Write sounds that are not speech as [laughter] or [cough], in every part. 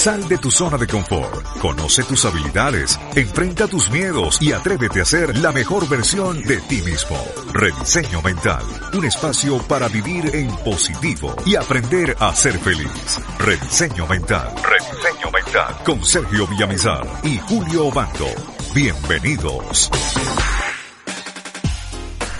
Sal de tu zona de confort, conoce tus habilidades, enfrenta tus miedos y atrévete a ser la mejor versión de ti mismo. Rediseño Mental, un espacio para vivir en positivo y aprender a ser feliz. Rediseño Mental, Rediseño Mental, con Sergio Villamizar y Julio Obando. Bienvenidos.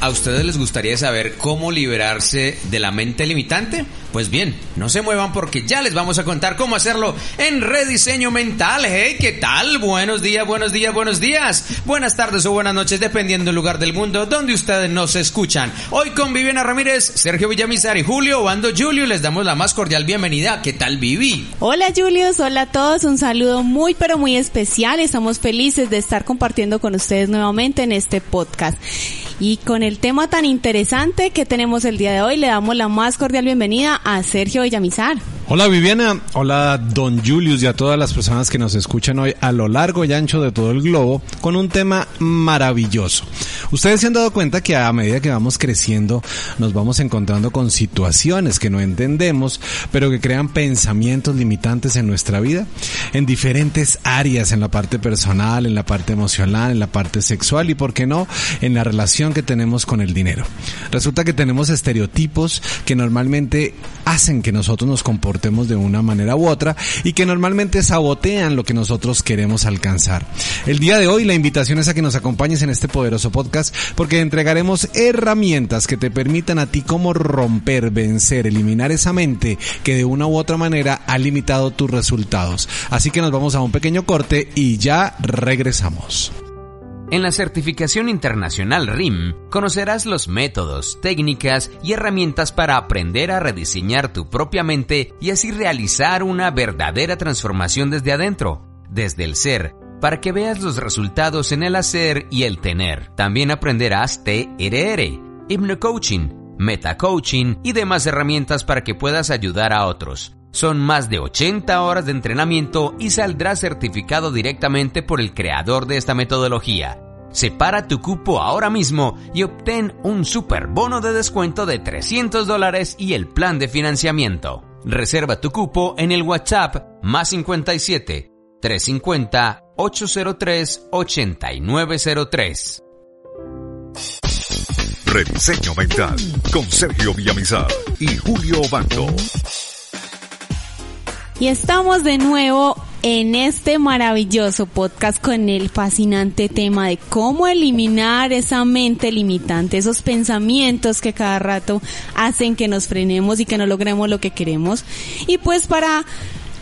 ¿A ustedes les gustaría saber cómo liberarse de la mente limitante? Pues bien, no se muevan porque ya les vamos a contar cómo hacerlo en Rediseño Mental. Hey, ¿qué tal? Buenos días, buenos días, buenos días. Buenas tardes o buenas noches, dependiendo del lugar del mundo donde ustedes nos escuchan. Hoy con Viviana Ramírez, Sergio Villamizar y Julio Bando Julio les damos la más cordial bienvenida. ¿Qué tal, Vivi? Hola, Julius. Hola a todos. Un saludo muy, pero muy especial. Estamos felices de estar compartiendo con ustedes nuevamente en este podcast. Y con el tema tan interesante que tenemos el día de hoy, le damos la más cordial bienvenida a Sergio Villamizar. Hola Viviana, hola Don Julius y a todas las personas que nos escuchan hoy a lo largo y ancho de todo el globo con un tema maravilloso. Ustedes se han dado cuenta que a medida que vamos creciendo nos vamos encontrando con situaciones que no entendemos, pero que crean pensamientos limitantes en nuestra vida, en diferentes áreas, en la parte personal, en la parte emocional, en la parte sexual y, por qué no, en la relación que tenemos con el dinero. Resulta que tenemos estereotipos que normalmente hacen que nosotros nos comportemos de una manera u otra y que normalmente sabotean lo que nosotros queremos alcanzar. El día de hoy la invitación es a que nos acompañes en este poderoso podcast porque entregaremos herramientas que te permitan a ti cómo romper, vencer, eliminar esa mente que de una u otra manera ha limitado tus resultados. Así que nos vamos a un pequeño corte y ya regresamos. En la certificación internacional RIM conocerás los métodos, técnicas y herramientas para aprender a rediseñar tu propia mente y así realizar una verdadera transformación desde adentro, desde el ser, para que veas los resultados en el hacer y el tener. También aprenderás TRR, Hypnocoaching, Metacoaching y demás herramientas para que puedas ayudar a otros. Son más de 80 horas de entrenamiento y saldrás certificado directamente por el creador de esta metodología. Separa tu cupo ahora mismo y obtén un super bono de descuento de 300 dólares y el plan de financiamiento. Reserva tu cupo en el WhatsApp más 57 350 803 8903. Rediseño Mental con Sergio Villamizar y Julio Bando. Y estamos de nuevo en este maravilloso podcast con el fascinante tema de cómo eliminar esa mente limitante, esos pensamientos que cada rato hacen que nos frenemos y que no logremos lo que queremos. Y pues para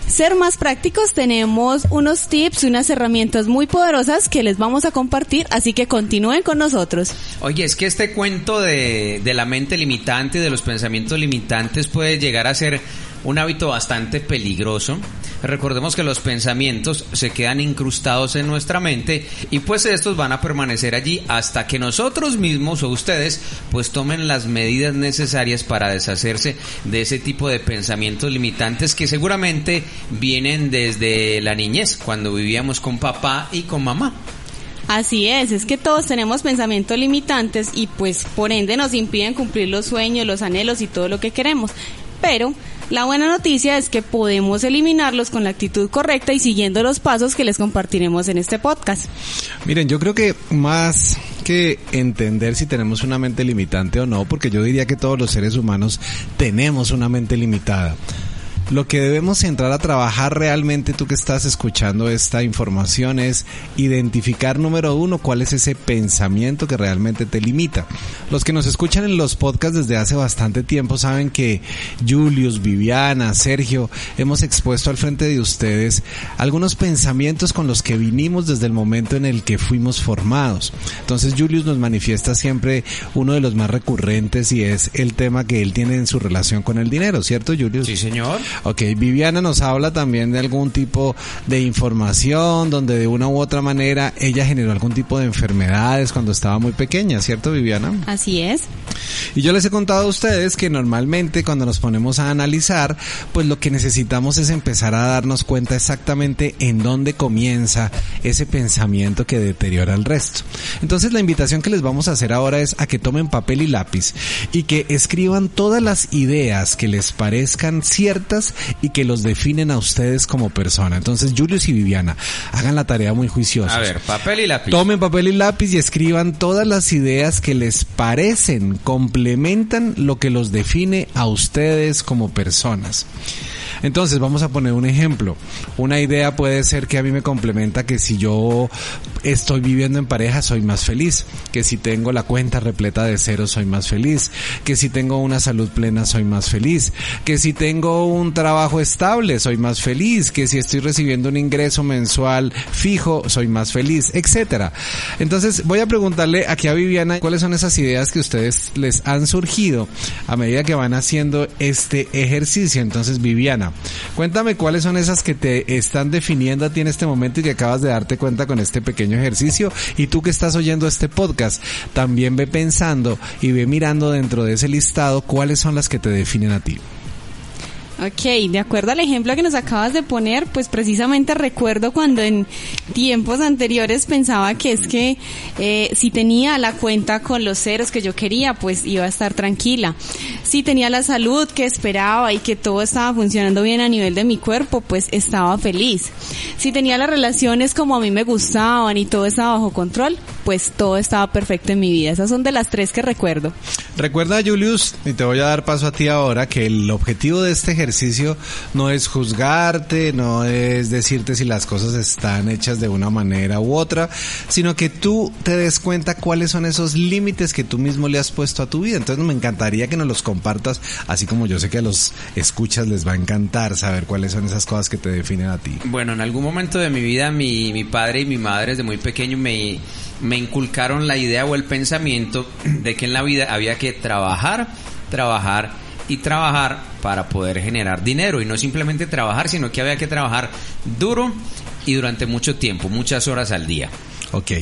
ser más prácticos tenemos unos tips, unas herramientas muy poderosas que les vamos a compartir, así que continúen con nosotros. Oye, es que este cuento de, de la mente limitante, de los pensamientos limitantes puede llegar a ser un hábito bastante peligroso. Recordemos que los pensamientos se quedan incrustados en nuestra mente y pues estos van a permanecer allí hasta que nosotros mismos o ustedes pues tomen las medidas necesarias para deshacerse de ese tipo de pensamientos limitantes que seguramente vienen desde la niñez, cuando vivíamos con papá y con mamá. Así es, es que todos tenemos pensamientos limitantes y pues por ende nos impiden cumplir los sueños, los anhelos y todo lo que queremos. Pero la buena noticia es que podemos eliminarlos con la actitud correcta y siguiendo los pasos que les compartiremos en este podcast. Miren, yo creo que más que entender si tenemos una mente limitante o no, porque yo diría que todos los seres humanos tenemos una mente limitada lo que debemos entrar a trabajar realmente tú que estás escuchando esta información es identificar número uno cuál es ese pensamiento que realmente te limita. Los que nos escuchan en los podcasts desde hace bastante tiempo saben que Julius, Viviana, Sergio, hemos expuesto al frente de ustedes algunos pensamientos con los que vinimos desde el momento en el que fuimos formados. Entonces Julius nos manifiesta siempre uno de los más recurrentes y es el tema que él tiene en su relación con el dinero, ¿cierto Julius? Sí, señor. Ok, Viviana nos habla también de algún tipo de información donde de una u otra manera ella generó algún tipo de enfermedades cuando estaba muy pequeña, ¿cierto Viviana? Así es. Y yo les he contado a ustedes que normalmente cuando nos ponemos a analizar, pues lo que necesitamos es empezar a darnos cuenta exactamente en dónde comienza ese pensamiento que deteriora el resto. Entonces la invitación que les vamos a hacer ahora es a que tomen papel y lápiz y que escriban todas las ideas que les parezcan ciertas y que los definen a ustedes como persona. Entonces, Julius y Viviana, hagan la tarea muy juiciosa. A ver, papel y lápiz. Tomen papel y lápiz y escriban todas las ideas que les parecen, complementan lo que los define a ustedes como personas. Entonces, vamos a poner un ejemplo. Una idea puede ser que a mí me complementa que si yo estoy viviendo en pareja soy más feliz, que si tengo la cuenta repleta de cero soy más feliz, que si tengo una salud plena soy más feliz, que si tengo un trabajo estable soy más feliz, que si estoy recibiendo un ingreso mensual fijo soy más feliz, etcétera. Entonces, voy a preguntarle aquí a Viviana cuáles son esas ideas que ustedes les han surgido a medida que van haciendo este ejercicio. Entonces, Viviana, Cuéntame cuáles son esas que te están definiendo a ti en este momento y que acabas de darte cuenta con este pequeño ejercicio. Y tú que estás oyendo este podcast, también ve pensando y ve mirando dentro de ese listado cuáles son las que te definen a ti. Ok, de acuerdo al ejemplo que nos acabas de poner, pues precisamente recuerdo cuando en tiempos anteriores pensaba que es que eh, si tenía la cuenta con los ceros que yo quería, pues iba a estar tranquila. Si tenía la salud que esperaba y que todo estaba funcionando bien a nivel de mi cuerpo, pues estaba feliz. Si tenía las relaciones como a mí me gustaban y todo estaba bajo control, pues todo estaba perfecto en mi vida. Esas son de las tres que recuerdo. Recuerda, Julius, y te voy a dar paso a ti ahora, que el objetivo de este ejercicio no es juzgarte, no es decirte si las cosas están hechas de una manera u otra, sino que tú te des cuenta cuáles son esos límites que tú mismo le has puesto a tu vida. Entonces me encantaría que nos los compartas, así como yo sé que a los escuchas les va a encantar saber cuáles son esas cosas que te definen a ti. Bueno, en algún momento de mi vida mi, mi padre y mi madre desde muy pequeño me inculcaron la idea o el pensamiento de que en la vida había que trabajar, trabajar y trabajar para poder generar dinero y no simplemente trabajar, sino que había que trabajar duro y durante mucho tiempo, muchas horas al día. Ok.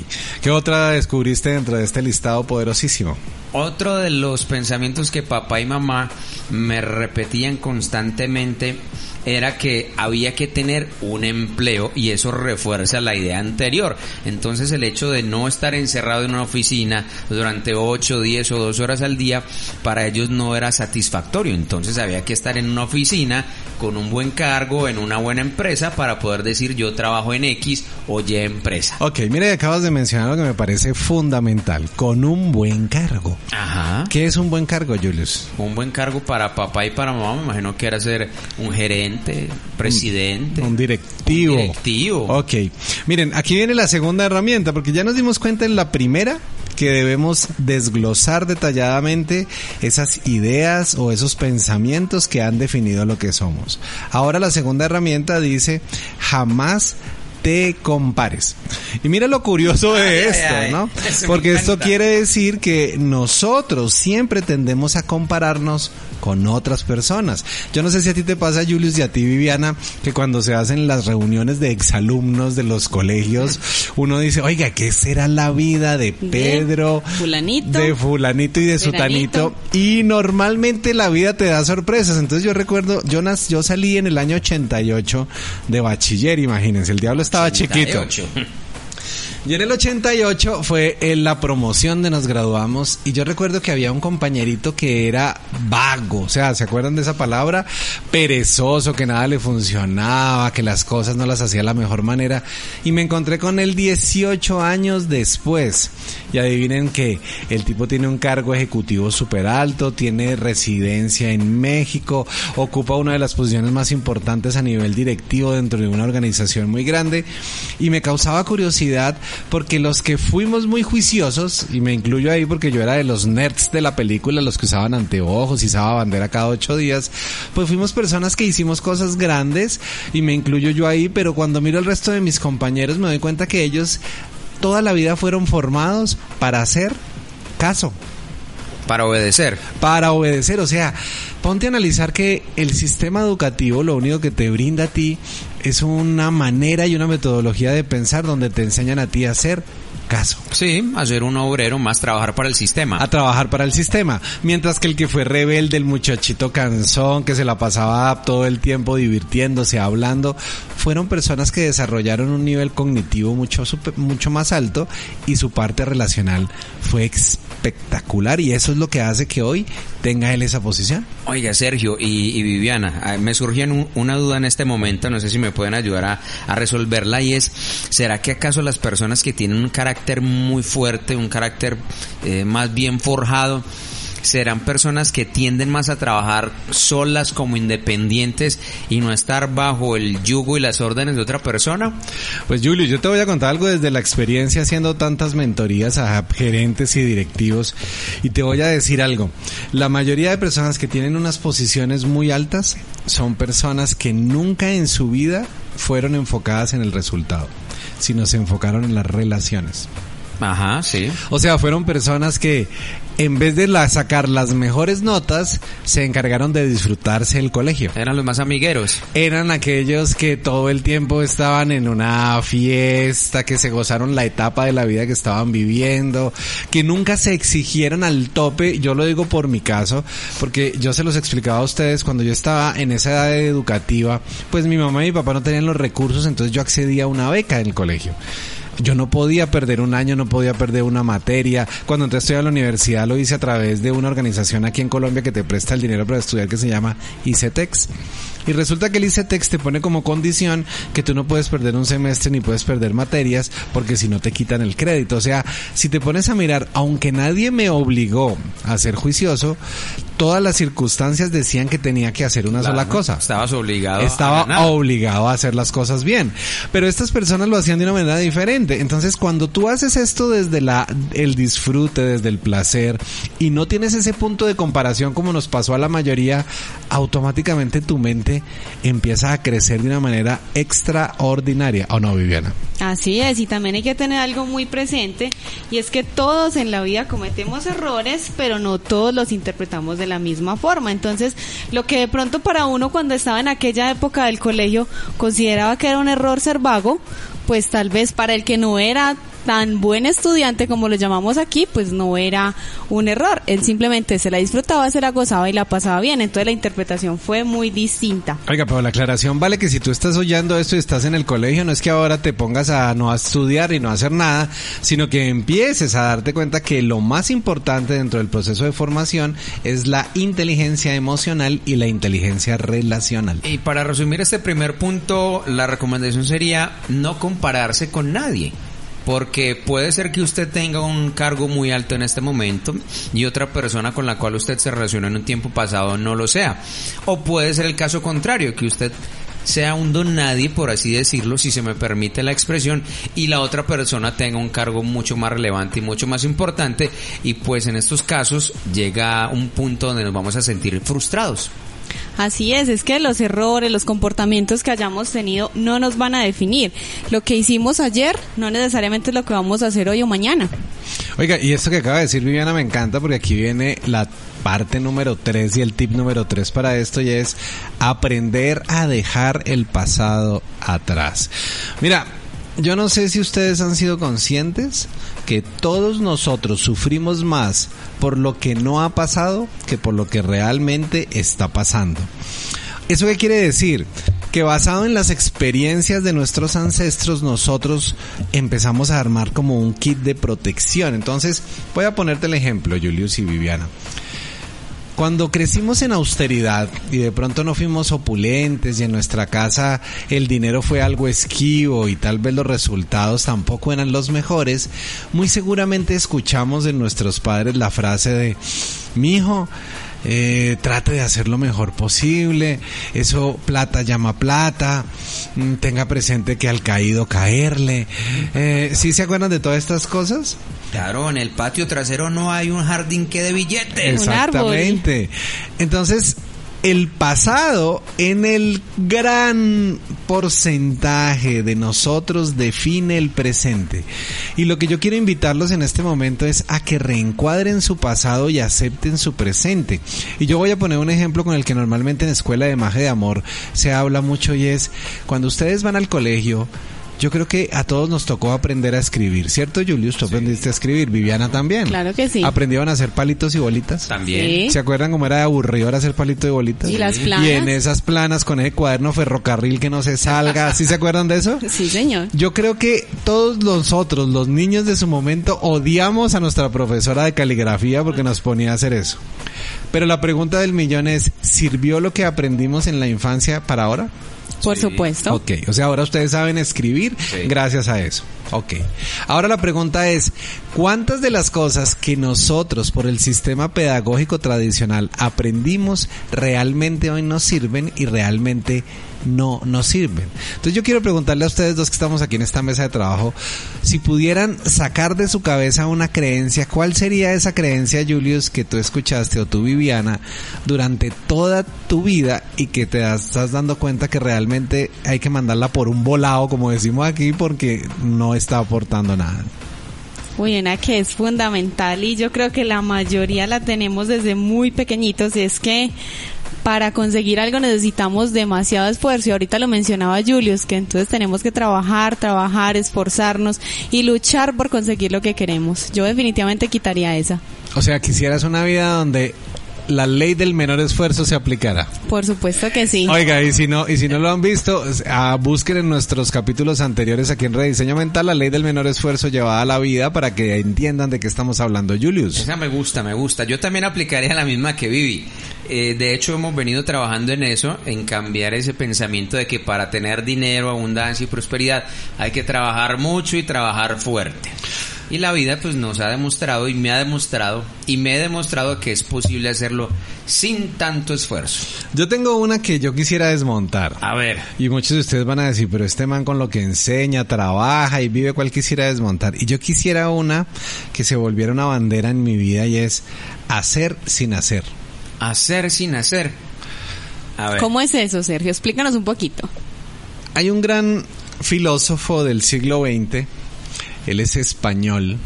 ¿Qué otra descubriste dentro de este listado poderosísimo? Otro de los pensamientos que papá y mamá me repetían constantemente era que había que tener un empleo y eso refuerza la idea anterior. Entonces el hecho de no estar encerrado en una oficina durante 8, 10 o 2 horas al día para ellos no era satisfactorio. Entonces había que estar en una oficina con un buen cargo en una buena empresa para poder decir yo trabajo en X o Y empresa. Ok, mire, acabas de mencionar lo que me parece fundamental, con un buen cargo. Ajá. ¿Qué es un buen cargo, Julius? Un buen cargo para papá y para mamá, me imagino que era ser un gerente, presidente. Un, directivo. Un directivo. Ok. Miren, aquí viene la segunda herramienta, porque ya nos dimos cuenta en la primera que debemos desglosar detalladamente esas ideas o esos pensamientos que han definido lo que somos. Ahora la segunda herramienta dice jamás te compares. Y mira lo curioso de Ay, esto, ay. ¿no? [laughs] Eso Porque esto quiere decir que nosotros siempre tendemos a compararnos con otras personas. Yo no sé si a ti te pasa, Julius, y a ti, Viviana, que cuando se hacen las reuniones de exalumnos de los colegios, uno dice, oiga, ¿qué será la vida de Pedro? fulanito, De fulanito y de sutanito. Y normalmente la vida te da sorpresas. Entonces yo recuerdo, yo, nas- yo salí en el año 88 de bachiller, imagínense, el diablo estaba chiquito. [laughs] 88. Y en el 88 fue en la promoción de nos graduamos y yo recuerdo que había un compañerito que era vago, o sea, ¿se acuerdan de esa palabra? Perezoso, que nada le funcionaba, que las cosas no las hacía de la mejor manera y me encontré con él 18 años después y adivinen que el tipo tiene un cargo ejecutivo súper alto, tiene residencia en México, ocupa una de las posiciones más importantes a nivel directivo dentro de una organización muy grande y me causaba curiosidad porque los que fuimos muy juiciosos, y me incluyo ahí porque yo era de los nerds de la película, los que usaban anteojos y usaba bandera cada ocho días, pues fuimos personas que hicimos cosas grandes y me incluyo yo ahí, pero cuando miro el resto de mis compañeros me doy cuenta que ellos toda la vida fueron formados para hacer caso, Para obedecer. para obedecer. O sea, ponte a analizar que el sistema educativo lo único que te brinda a ti es una manera y una metodología de pensar donde te enseñan a ti a hacer caso. Sí, a ser un obrero más, trabajar para el sistema. A trabajar para el sistema. Mientras que el que fue rebelde, el muchachito cansón, que se la pasaba todo el tiempo divirtiéndose, hablando, fueron personas que desarrollaron un nivel cognitivo mucho, mucho más alto y su parte relacional fue espectacular y eso es lo que hace que hoy tenga él esa posición. Oiga, Sergio y, Viviana, ah, me surgió una duda en este momento, no sé si me pueden ayudar a, a resolverla y es, ¿será que acaso las personas que tienen un carácter muy fuerte, un carácter eh, más bien forjado, serán personas que tienden más a trabajar solas como independientes y no estar bajo el yugo y las órdenes de otra persona? Pues Julio, yo te voy a contar algo desde la experiencia haciendo tantas mentorías a gerentes y directivos y te voy a decir algo. La mayoría de personas que tienen unas posiciones muy altas son personas que nunca en su vida fueron enfocadas en el resultado, sino se enfocaron en las relaciones. Ajá, sí. O sea, fueron personas que en vez de la, sacar las mejores notas, se encargaron de disfrutarse el colegio. Eran los más amigueros. Eran aquellos que todo el tiempo estaban en una fiesta, que se gozaron la etapa de la vida que estaban viviendo, que nunca se exigieron al tope. Yo lo digo por mi caso, porque yo se los explicaba a ustedes cuando yo estaba en esa edad educativa, pues mi mamá y mi papá no tenían los recursos, entonces yo accedía a una beca en el colegio. Yo no podía perder un año, no podía perder una materia. Cuando entré a estudiar a la universidad lo hice a través de una organización aquí en Colombia que te presta el dinero para estudiar que se llama ICETEX. Y resulta que el ICETEX te pone como condición que tú no puedes perder un semestre ni puedes perder materias porque si no te quitan el crédito. O sea, si te pones a mirar, aunque nadie me obligó a ser juicioso, todas las circunstancias decían que tenía que hacer una sola cosa. Estabas obligado. Estaba obligado a hacer las cosas bien. Pero estas personas lo hacían de una manera diferente. Entonces, cuando tú haces esto desde la, el disfrute, desde el placer, y no tienes ese punto de comparación como nos pasó a la mayoría, automáticamente tu mente empieza a crecer de una manera extraordinaria. ¿O no, Viviana? Así es, y también hay que tener algo muy presente, y es que todos en la vida cometemos errores, pero no todos los interpretamos de la misma forma. Entonces, lo que de pronto para uno cuando estaba en aquella época del colegio consideraba que era un error ser vago, pues tal vez para el que no era tan buen estudiante como lo llamamos aquí, pues no era un error. Él simplemente se la disfrutaba, se la gozaba y la pasaba bien. Entonces la interpretación fue muy distinta. Oiga, pero la aclaración vale que si tú estás oyendo esto y estás en el colegio, no es que ahora te pongas a no a estudiar y no hacer nada, sino que empieces a darte cuenta que lo más importante dentro del proceso de formación es la inteligencia emocional y la inteligencia relacional. Y para resumir este primer punto, la recomendación sería no compararse con nadie porque puede ser que usted tenga un cargo muy alto en este momento y otra persona con la cual usted se relacionó en un tiempo pasado no lo sea. O puede ser el caso contrario, que usted sea un don nadie, por así decirlo, si se me permite la expresión, y la otra persona tenga un cargo mucho más relevante y mucho más importante, y pues en estos casos llega un punto donde nos vamos a sentir frustrados. Así es, es que los errores, los comportamientos que hayamos tenido no nos van a definir. Lo que hicimos ayer no necesariamente es lo que vamos a hacer hoy o mañana. Oiga, y esto que acaba de decir Viviana me encanta porque aquí viene la parte número 3 y el tip número 3 para esto y es aprender a dejar el pasado atrás. Mira, yo no sé si ustedes han sido conscientes que todos nosotros sufrimos más por lo que no ha pasado que por lo que realmente está pasando. ¿Eso qué quiere decir? Que basado en las experiencias de nuestros ancestros, nosotros empezamos a armar como un kit de protección. Entonces, voy a ponerte el ejemplo, Julius y Viviana. Cuando crecimos en austeridad y de pronto no fuimos opulentes y en nuestra casa el dinero fue algo esquivo y tal vez los resultados tampoco eran los mejores, muy seguramente escuchamos de nuestros padres la frase de, mi hijo, eh, trate de hacer lo mejor posible, eso plata llama plata, mm, tenga presente que al caído caerle. Eh, ¿Sí se acuerdan de todas estas cosas? Claro, en el patio trasero no hay un jardín que de billetes. Exactamente. Entonces, el pasado en el gran porcentaje de nosotros define el presente. Y lo que yo quiero invitarlos en este momento es a que reencuadren su pasado y acepten su presente. Y yo voy a poner un ejemplo con el que normalmente en Escuela de Magia de Amor se habla mucho y es cuando ustedes van al colegio, Yo creo que a todos nos tocó aprender a escribir, ¿cierto, Julius? Tú aprendiste a escribir, Viviana también. Claro que sí. ¿Aprendieron a hacer palitos y bolitas? También. Sí. ¿Se acuerdan cómo era de aburrido hacer palito y bolitas? ¿Y las planas? Y en esas planas con ese cuaderno ferrocarril que no se salga, ¿sí se acuerdan de eso? [laughs] Sí, señor. Yo creo que todos nosotros, los niños de su momento, odiamos a nuestra profesora de caligrafía porque nos ponía a hacer eso. Pero la pregunta del millón es, ¿sirvió lo que aprendimos en la infancia para ahora? Por Sí. supuesto. Ok, o sea, ahora ustedes saben escribir Sí. gracias a eso. Ok. Ahora la pregunta es, ¿cuántas de las cosas que nosotros por el sistema pedagógico tradicional aprendimos realmente hoy nos sirven y realmente no nos sirven? Entonces yo quiero preguntarle a ustedes dos que estamos aquí en esta mesa de trabajo, si pudieran sacar de su cabeza una creencia, ¿cuál sería esa creencia, Julius, que tú escuchaste o tú, Viviana, durante toda tu vida y que te estás dando cuenta que realmente hay que mandarla por un volado, como decimos aquí, porque no está aportando nada? Uy, una que es fundamental y yo creo que la mayoría la tenemos desde muy pequeñitos y es que para conseguir algo necesitamos demasiado esfuerzo y ahorita lo mencionaba Julius, que entonces tenemos que trabajar, trabajar, esforzarnos y luchar por conseguir lo que queremos. Yo definitivamente quitaría esa. O sea, quisieras una vida donde la ley del menor esfuerzo se aplicara. Por supuesto que sí. Oiga, y si no, y si no lo han visto, ah, busquen en nuestros capítulos anteriores aquí en Rediseño Mental la ley del menor esfuerzo llevada a la vida para que entiendan de qué estamos hablando, Julius. Esa me gusta, me gusta. Yo también aplicaría la misma que Vivi. Eh, de hecho, hemos venido trabajando en eso, en cambiar ese pensamiento de que para tener dinero, abundancia y prosperidad hay que trabajar mucho y trabajar fuerte. Y la vida pues nos ha demostrado y me ha demostrado y me he demostrado que es posible hacerlo sin tanto esfuerzo. Yo tengo una que yo quisiera desmontar. A ver, Y muchos de ustedes van a decir, pero este man con lo que enseña, trabaja y vive, ¿cuál quisiera desmontar? Y yo quisiera una que se volviera una bandera en mi vida y es hacer sin hacer. hacer sin hacer. A ver. ¿Cómo es eso, Sergio? Explícanos un poquito. Hay un gran filósofo del siglo XX, él es español,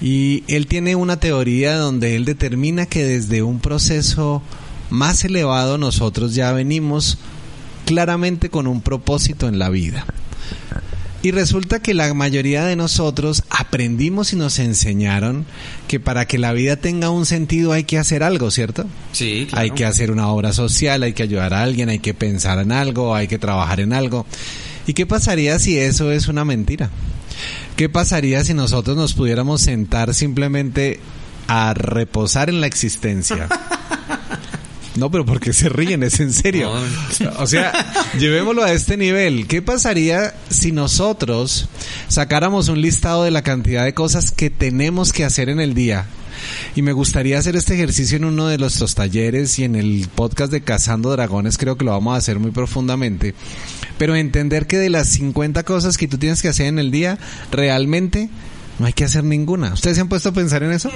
y él tiene una teoría donde él determina que desde un proceso más elevado nosotros ya venimos claramente con un propósito en la vida. Y resulta que la mayoría de nosotros aprendimos y nos enseñaron que para que la vida tenga un sentido hay que hacer algo, ¿cierto? Sí, claro. Hay que hacer una obra social, hay que ayudar a alguien, hay que pensar en algo, hay que trabajar en algo. ¿Y qué pasaría si eso es una mentira? ¿Qué pasaría si nosotros nos pudiéramos sentar simplemente a reposar en la existencia? [laughs] No, pero porque se ríen, es en serio. O sea, llevémoslo a este nivel. ¿Qué pasaría si nosotros sacáramos un listado de la cantidad de cosas que tenemos que hacer en el día? Y me gustaría hacer este ejercicio en uno de nuestros talleres y en el podcast de Cazando Dragones creo que lo vamos a hacer muy profundamente. Pero entender que de las 50 cosas que tú tienes que hacer en el día, realmente no hay que hacer ninguna. ¿Ustedes se han puesto a pensar en eso?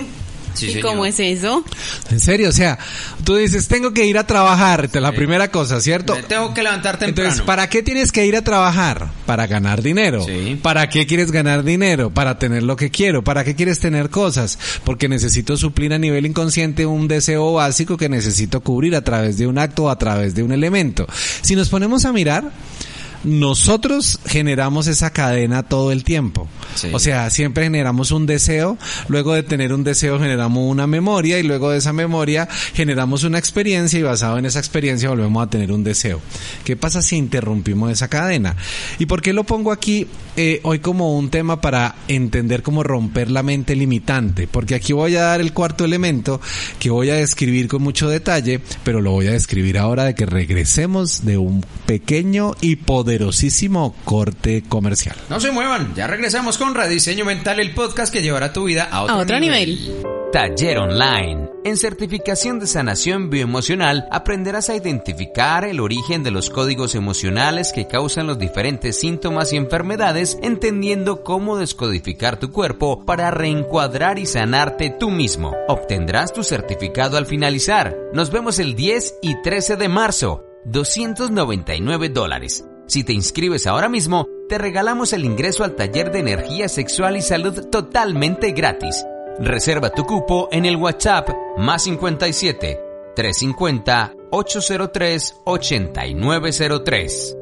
Sí, ¿Y señor. cómo es eso? En serio, o sea, tú dices, tengo que ir a trabajar, te la primera cosa, ¿cierto? Me tengo que levantar temprano. Entonces, ¿para qué tienes que ir a trabajar? Para ganar dinero. Sí. ¿Para qué quieres ganar dinero? Para tener lo que quiero. ¿Para qué quieres tener cosas? Porque necesito suplir a nivel inconsciente un deseo básico que necesito cubrir a través de un acto o a través de un elemento. Si nos ponemos a mirar, nosotros generamos esa cadena todo el tiempo. Sí. O sea, siempre generamos un deseo, luego de tener un deseo generamos una memoria y luego de esa memoria generamos una experiencia y basado en esa experiencia volvemos a tener un deseo. ¿Qué pasa si interrumpimos esa cadena? ¿Y por qué lo pongo aquí eh, hoy como un tema para entender cómo romper la mente limitante? Porque aquí voy a dar el cuarto elemento que voy a describir con mucho detalle, pero lo voy a describir ahora de que regresemos de un pequeño y poderosísimo corte comercial. No se muevan, ya regresamos con Rediseño Mental, el podcast que llevará tu vida a otro, A otro nivel. Taller Online. En certificación de sanación bioemocional aprenderás a identificar el origen de los códigos emocionales que causan los diferentes síntomas y enfermedades, entendiendo cómo descodificar tu cuerpo para reencuadrar y sanarte tú mismo. Obtendrás tu certificado al finalizar. Nos vemos el 10 y 13 de marzo. 299 dólares. Si te inscribes ahora mismo, te regalamos el ingreso al taller de energía sexual y salud totalmente gratis. Reserva tu cupo en el WhatsApp más 57 350 803 8903.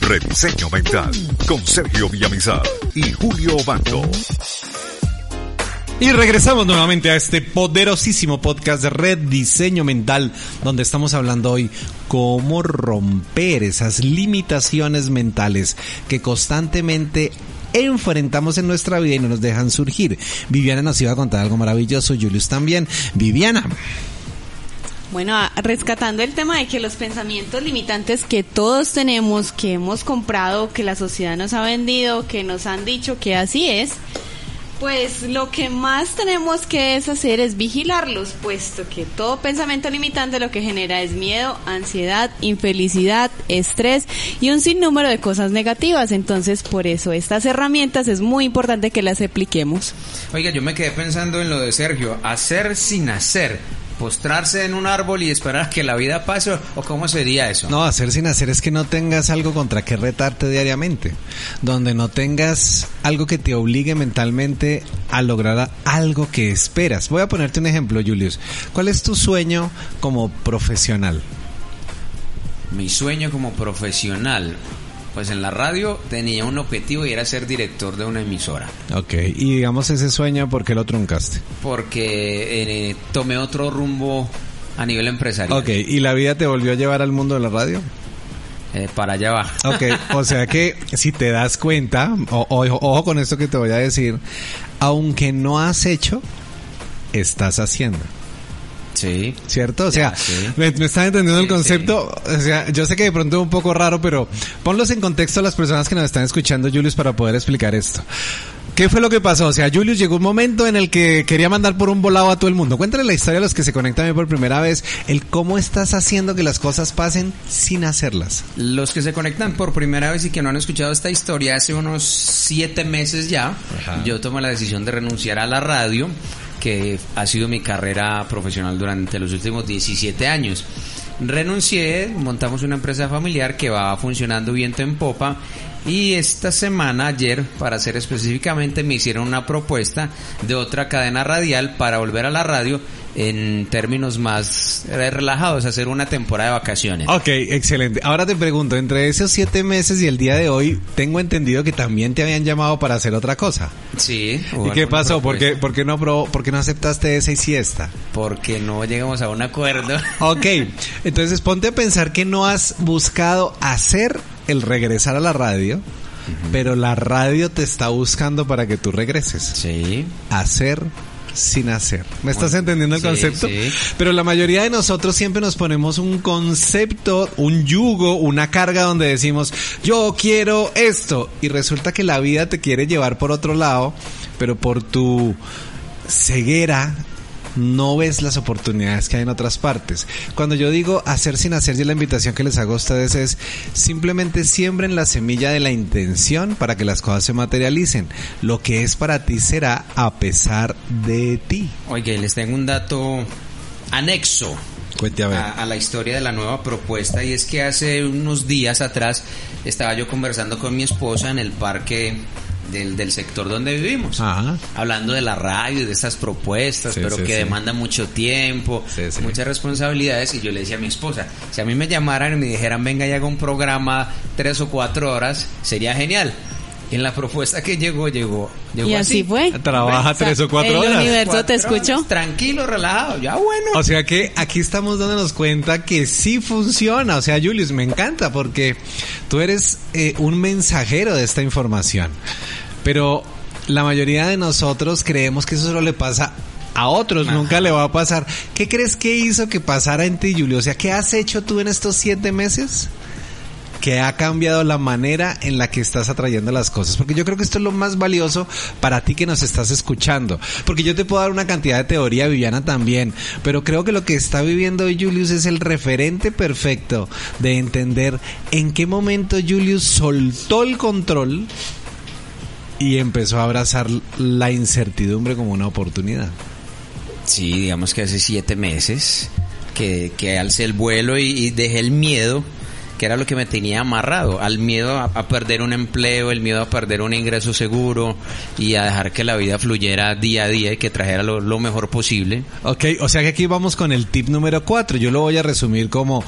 Rediseño Mental con Sergio Villamizar y Julio Banco. Y regresamos nuevamente a este poderosísimo podcast de Red Diseño Mental, donde estamos hablando hoy cómo romper esas limitaciones mentales que constantemente enfrentamos en nuestra vida y no nos dejan surgir. Viviana nos iba a contar algo maravilloso, Julius también. Viviana. Bueno, rescatando el tema de que los pensamientos limitantes que todos tenemos, que hemos comprado, que la sociedad nos ha vendido, que nos han dicho que así es, pues lo que más tenemos que hacer es vigilarlos, puesto que todo pensamiento limitante lo que genera es miedo, ansiedad, infelicidad, estrés y un sinnúmero de cosas negativas. Entonces, por eso estas herramientas es muy importante que las apliquemos. Oiga, yo me quedé pensando en lo de Sergio, hacer sin hacer postrarse en un árbol y esperar que la vida pase o cómo sería eso? No, hacer sin hacer es que no tengas algo contra que retarte diariamente, donde no tengas algo que te obligue mentalmente a lograr algo que esperas. Voy a ponerte un ejemplo, Julius. ¿Cuál es tu sueño como profesional? Mi sueño como profesional. Pues en la radio tenía un objetivo y era ser director de una emisora. Ok, y digamos ese sueño, ¿por qué lo truncaste? Porque eh, tomé otro rumbo a nivel empresarial. Ok, ¿y la vida te volvió a llevar al mundo de la radio? Eh, para allá va. Ok, o sea que si te das cuenta, ojo con esto que te voy a decir, aunque no has hecho, estás haciendo. Sí. ¿Cierto? O sea, me, están entendiendo el concepto. O sea, yo sé que de pronto es un poco raro, pero ponlos en contexto a las personas que nos están escuchando, Julius, para poder explicar esto. ¿Qué fue lo que pasó? O sea, Julius llegó un momento en el que quería mandar por un volado a todo el mundo. Cuéntale la historia a los que se conectan por primera vez, el cómo estás haciendo que las cosas pasen sin hacerlas. Los que se conectan por primera vez y que no han escuchado esta historia, hace unos siete meses ya, yo tomé la decisión de renunciar a la radio que ha sido mi carrera profesional durante los últimos 17 años. Renuncié, montamos una empresa familiar que va funcionando viento en popa y esta semana, ayer, para ser específicamente, me hicieron una propuesta de otra cadena radial para volver a la radio en términos más relajados, hacer una temporada de vacaciones. Ok, excelente. Ahora te pregunto, entre esos siete meses y el día de hoy, tengo entendido que también te habían llamado para hacer otra cosa. Sí. ¿Y qué pasó? ¿Por qué, por qué no por qué no aceptaste esa y siesta? Porque no llegamos a un acuerdo. Ok, entonces ponte a pensar que no has buscado hacer el regresar a la radio, pero la radio te está buscando para que tú regreses. Sí. Hacer sin hacer. ¿Me estás entendiendo el concepto? Pero la mayoría de nosotros siempre nos ponemos un concepto, un yugo, una carga donde decimos, yo quiero esto. Y resulta que la vida te quiere llevar por otro lado, pero por tu ceguera no ves las oportunidades que hay en otras partes. Cuando yo digo hacer sin hacer, y la invitación que les hago a ustedes es simplemente siembren la semilla de la intención para que las cosas se materialicen. Lo que es para ti será a pesar de ti. Oye, les tengo un dato anexo a, a, la historia de la nueva propuesta y es que hace unos días atrás estaba yo conversando con mi esposa en el parque del, del sector donde vivimos. Hablando de la radio y de esas propuestas, pero que demanda mucho tiempo, muchas responsabilidades. Y yo le decía a mi esposa, si a mí me llamaran y me dijeran, venga y haga un programa tres o cuatro horas, sería genial. En la propuesta que llegó, llegó. llegó y así, fue. Trabaja tres o cuatro horas. El universo te escuchó. tranquilo, relajado, ya bueno. O sea que aquí estamos dándonos cuenta que sí funciona. O sea, Julius, me encanta porque tú eres eh, un mensajero de esta información. Pero la mayoría de nosotros creemos que eso solo le pasa a otros, nunca le va a pasar. ¿Qué crees que hizo que pasara en ti, Julio? O sea, ¿qué has hecho tú en estos siete meses? Que ha cambiado la manera en la que estás atrayendo las cosas. Porque yo creo que esto es lo más valioso para ti que nos estás escuchando. Porque yo te puedo dar una cantidad de teoría, Viviana también. Pero creo que lo que está viviendo hoy Julius es el referente perfecto de entender en qué momento Julius soltó el control y empezó a abrazar la incertidumbre como una oportunidad. Sí, digamos que hace siete meses que, que alcé el vuelo y, dejé el miedo que era lo que me tenía amarrado, al miedo a, a perder un empleo, el miedo a perder un ingreso seguro y a dejar que la vida fluyera día a día y que trajera lo, lo mejor posible. Ok, o sea que aquí vamos con el tip número 4. Yo lo voy a resumir como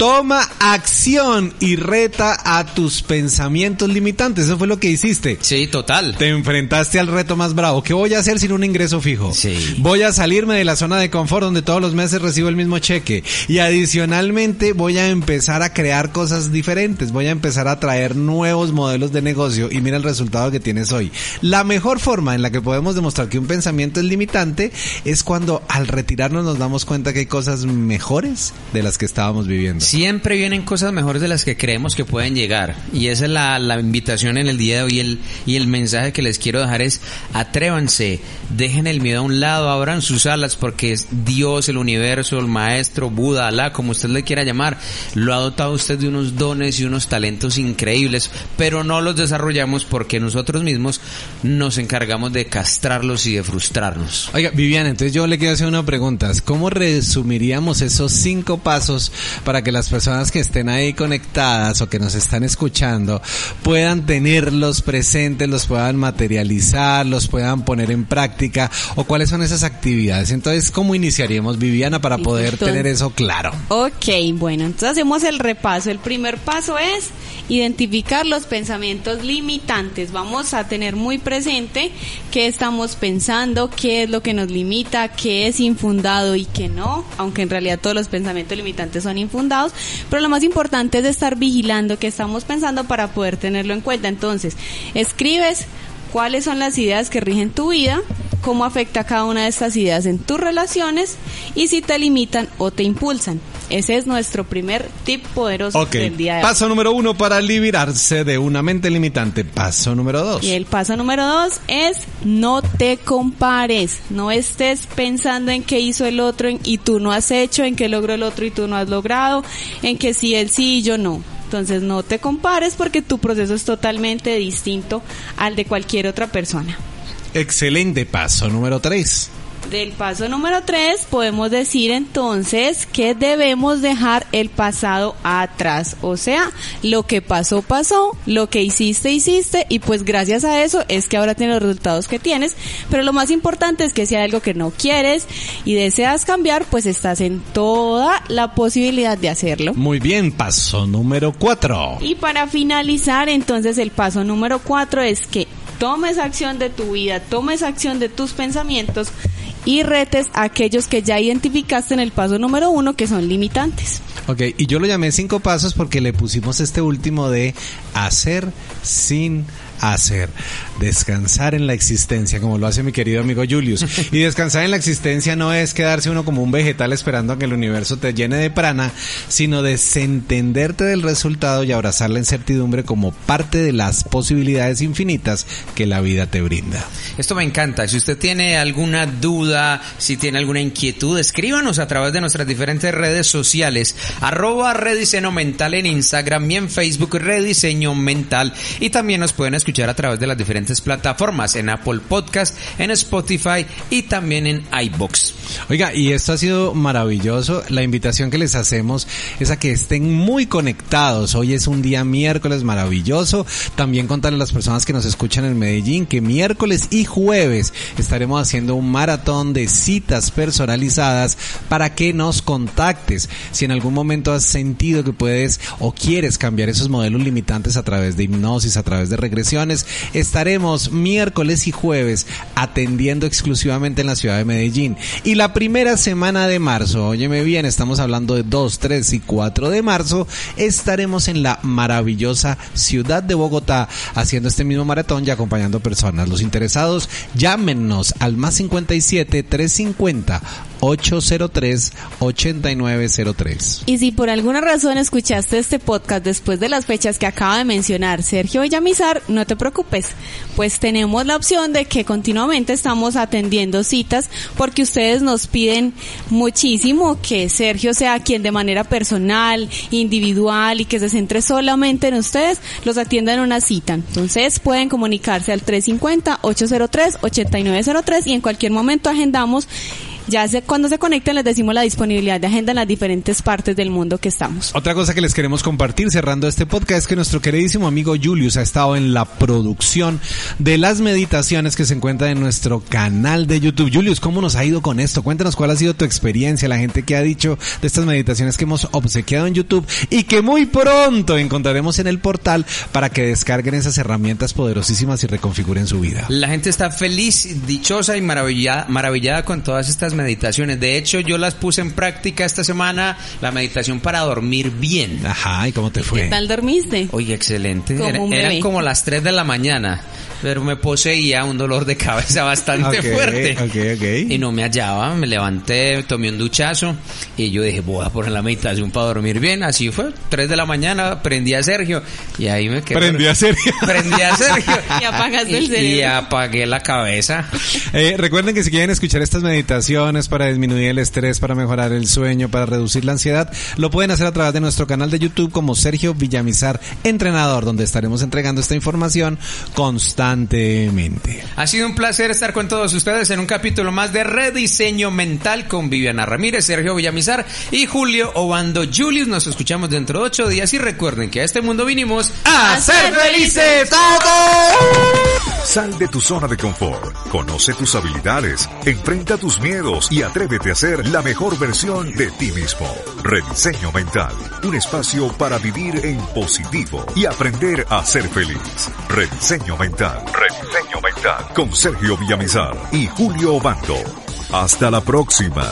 toma acción y reta a tus pensamientos limitantes. Eso fue lo que hiciste. Sí, total. Te enfrentaste al reto más bravo. ¿Qué voy a hacer sin un ingreso fijo? Sí. Voy a salirme de la zona de confort donde todos los meses recibo el mismo cheque. Y adicionalmente voy a empezar a crear cosas diferentes. Voy a empezar a traer nuevos modelos de negocio y mira el resultado que tienes hoy. La mejor forma en la que podemos demostrar que un pensamiento es limitante es cuando al retirarnos nos damos cuenta que hay cosas mejores de las que estábamos viviendo. Siempre vienen cosas mejores de las que creemos que pueden llegar. Y esa es la, invitación en el día de hoy. El, y el mensaje que les quiero dejar es atrévanse, dejen el miedo a un lado, abran sus alas porque es Dios, el universo, el maestro, Buda, Alá, como usted le quiera llamar, lo ha dotado a de unos dones y unos talentos increíbles, pero no los desarrollamos porque nosotros mismos nos encargamos de castrarlos y de frustrarnos. Oiga, Viviana, entonces yo le quiero hacer una pregunta. ¿Cómo resumiríamos esos cinco pasos para que las personas que estén ahí conectadas o que nos están escuchando puedan tenerlos presentes, los puedan materializar, los puedan poner en práctica o cuáles son esas actividades? Entonces, ¿cómo iniciaríamos, Viviana, para poder Entonces- tener eso claro? Ok, bueno, entonces hacemos el repaso. El primer paso es identificar los pensamientos limitantes. Vamos a tener muy presente qué estamos pensando, qué es lo que nos limita, qué es infundado y qué no, aunque en realidad todos los pensamientos limitantes son infundados, pero lo más importante es estar vigilando qué estamos pensando para poder tenerlo en cuenta. Entonces, escribes cuáles son las ideas que rigen tu vida, cómo afecta cada una de estas ideas en tus relaciones y si te limitan o te impulsan. Ese es nuestro primer tip poderoso del día de hoy. paso número uno para liberarse de una mente limitante. Paso número dos. Y el paso número dos es no te compares, no estés pensando en qué hizo el otro y tú no has hecho, en qué logró el otro y tú no has logrado, en que sí él sí y yo no. Entonces no te compares porque tu proceso es totalmente distinto al de cualquier otra persona. Excelente. Paso número tres. Del paso número 3 podemos decir entonces que debemos dejar el pasado atrás. O sea, lo que pasó, pasó, lo que hiciste, hiciste y pues gracias a eso es que ahora tienes los resultados que tienes. Pero lo más importante es que si hay algo que no quieres y deseas cambiar, pues estás en toda la posibilidad de hacerlo. Muy bien. Paso número cuatro. Y para finalizar, entonces el paso número cuatro es que tomes acción de tu vida, tomes acción de tus pensamientos y retes aquellos que ya identificaste en el paso número uno que son limitantes. Ok, y yo lo llamé cinco pasos porque le pusimos este último de hacer sin hacer. Descansar en la existencia, como lo hace mi querido amigo Julius. Y descansar en la existencia no es quedarse uno como un vegetal esperando a que el universo te llene de prana, sino desentenderte del resultado y abrazar la incertidumbre como parte de las posibilidades infinitas que la vida te brinda. Esto me encanta. Si usted tiene alguna duda, si tiene alguna inquietud, escríbanos a través de nuestras diferentes redes sociales. Arroba Rediseño Mental en Instagram y en Facebook Rediseño Mental. Y también nos pueden escuchar a través de las diferentes plataformas en Apple Podcast, en Spotify y también en iBox. Oiga, y esto ha sido maravilloso. La invitación que les hacemos es a que estén muy conectados. Hoy es un día miércoles maravilloso. También contarle a las personas que nos escuchan en Medellín que miércoles y jueves estaremos haciendo un maratón de citas personalizadas para que nos contactes. Si en algún momento has sentido que puedes o quieres cambiar esos modelos limitantes a través de hipnosis, a través de estaremos miércoles y jueves atendiendo exclusivamente en la ciudad de Medellín. Y la primera semana de marzo, óyeme bien, estamos hablando de 2, 3 y 4 de marzo, estaremos en la maravillosa ciudad de Bogotá haciendo este mismo maratón y acompañando personas. Los interesados, llámenos al más 57 350 803 8903. Y si por alguna razón escuchaste este podcast después de las fechas que acaba de mencionar Sergio Villamizar, no te preocupes, pues tenemos la opción de que continuamente estamos atendiendo citas porque ustedes nos piden muchísimo que Sergio sea quien de manera personal, individual y que se centre solamente en ustedes, los atienda en una cita. Entonces pueden comunicarse al 350-803-8903 y en cualquier momento agendamos Ya se, cuando se conecten les decimos la disponibilidad de agenda en las diferentes partes del mundo que estamos. Otra cosa que les queremos compartir cerrando este podcast es que nuestro queridísimo amigo Julius ha estado en la producción de las meditaciones que se encuentran en nuestro canal de YouTube. Julius, ¿cómo nos ha ido con esto? Cuéntanos cuál ha sido tu experiencia, la gente que ha dicho de estas meditaciones que hemos obsequiado en YouTube y que muy pronto encontraremos en el portal para que descarguen esas herramientas poderosísimas y reconfiguren su vida. La gente está feliz, dichosa y maravillada, maravillada con todas estas meditaciones. De hecho, yo las puse en práctica esta semana, la meditación para dormir bien. Ajá, ¿y cómo te fue? ¿Qué tal dormiste? Oye, excelente. Como Era- un eran como las 3 de la mañana, pero me poseía un dolor de cabeza [laughs] bastante Ok, fuerte. ok, ok. Y no me hallaba, me levanté, tomé un duchazo y yo dije, voy a poner la meditación para dormir bien. Así fue, 3 de la mañana, prendí a Sergio y ahí me quedé. Prendí a Sergio. [laughs] Prendí a Sergio. [laughs] Y apagaste el Y- cerebro. Y apagué la cabeza. Eh, recuerden que si quieren escuchar estas meditaciones para disminuir el estrés, para mejorar el sueño, para reducir la ansiedad, lo pueden hacer a través de nuestro canal de YouTube como Sergio Villamizar Entrenador, donde estaremos entregando esta información constantemente. Ha sido un placer estar con todos ustedes en un capítulo más de Rediseño Mental con Viviana Ramírez, Sergio Villamizar y Julio Obando Julius. Nos escuchamos dentro de ocho días y recuerden que a este mundo vinimos a, ser felices todos. Sal de tu zona de confort, conoce tus habilidades, enfrenta tus miedos y atrévete a ser la mejor versión de ti mismo. Rediseño Mental, un espacio para vivir en positivo y aprender a ser feliz. Rediseño Mental, Rediseño Mental, con Sergio Villamizar y Julio Obando. Hasta la próxima.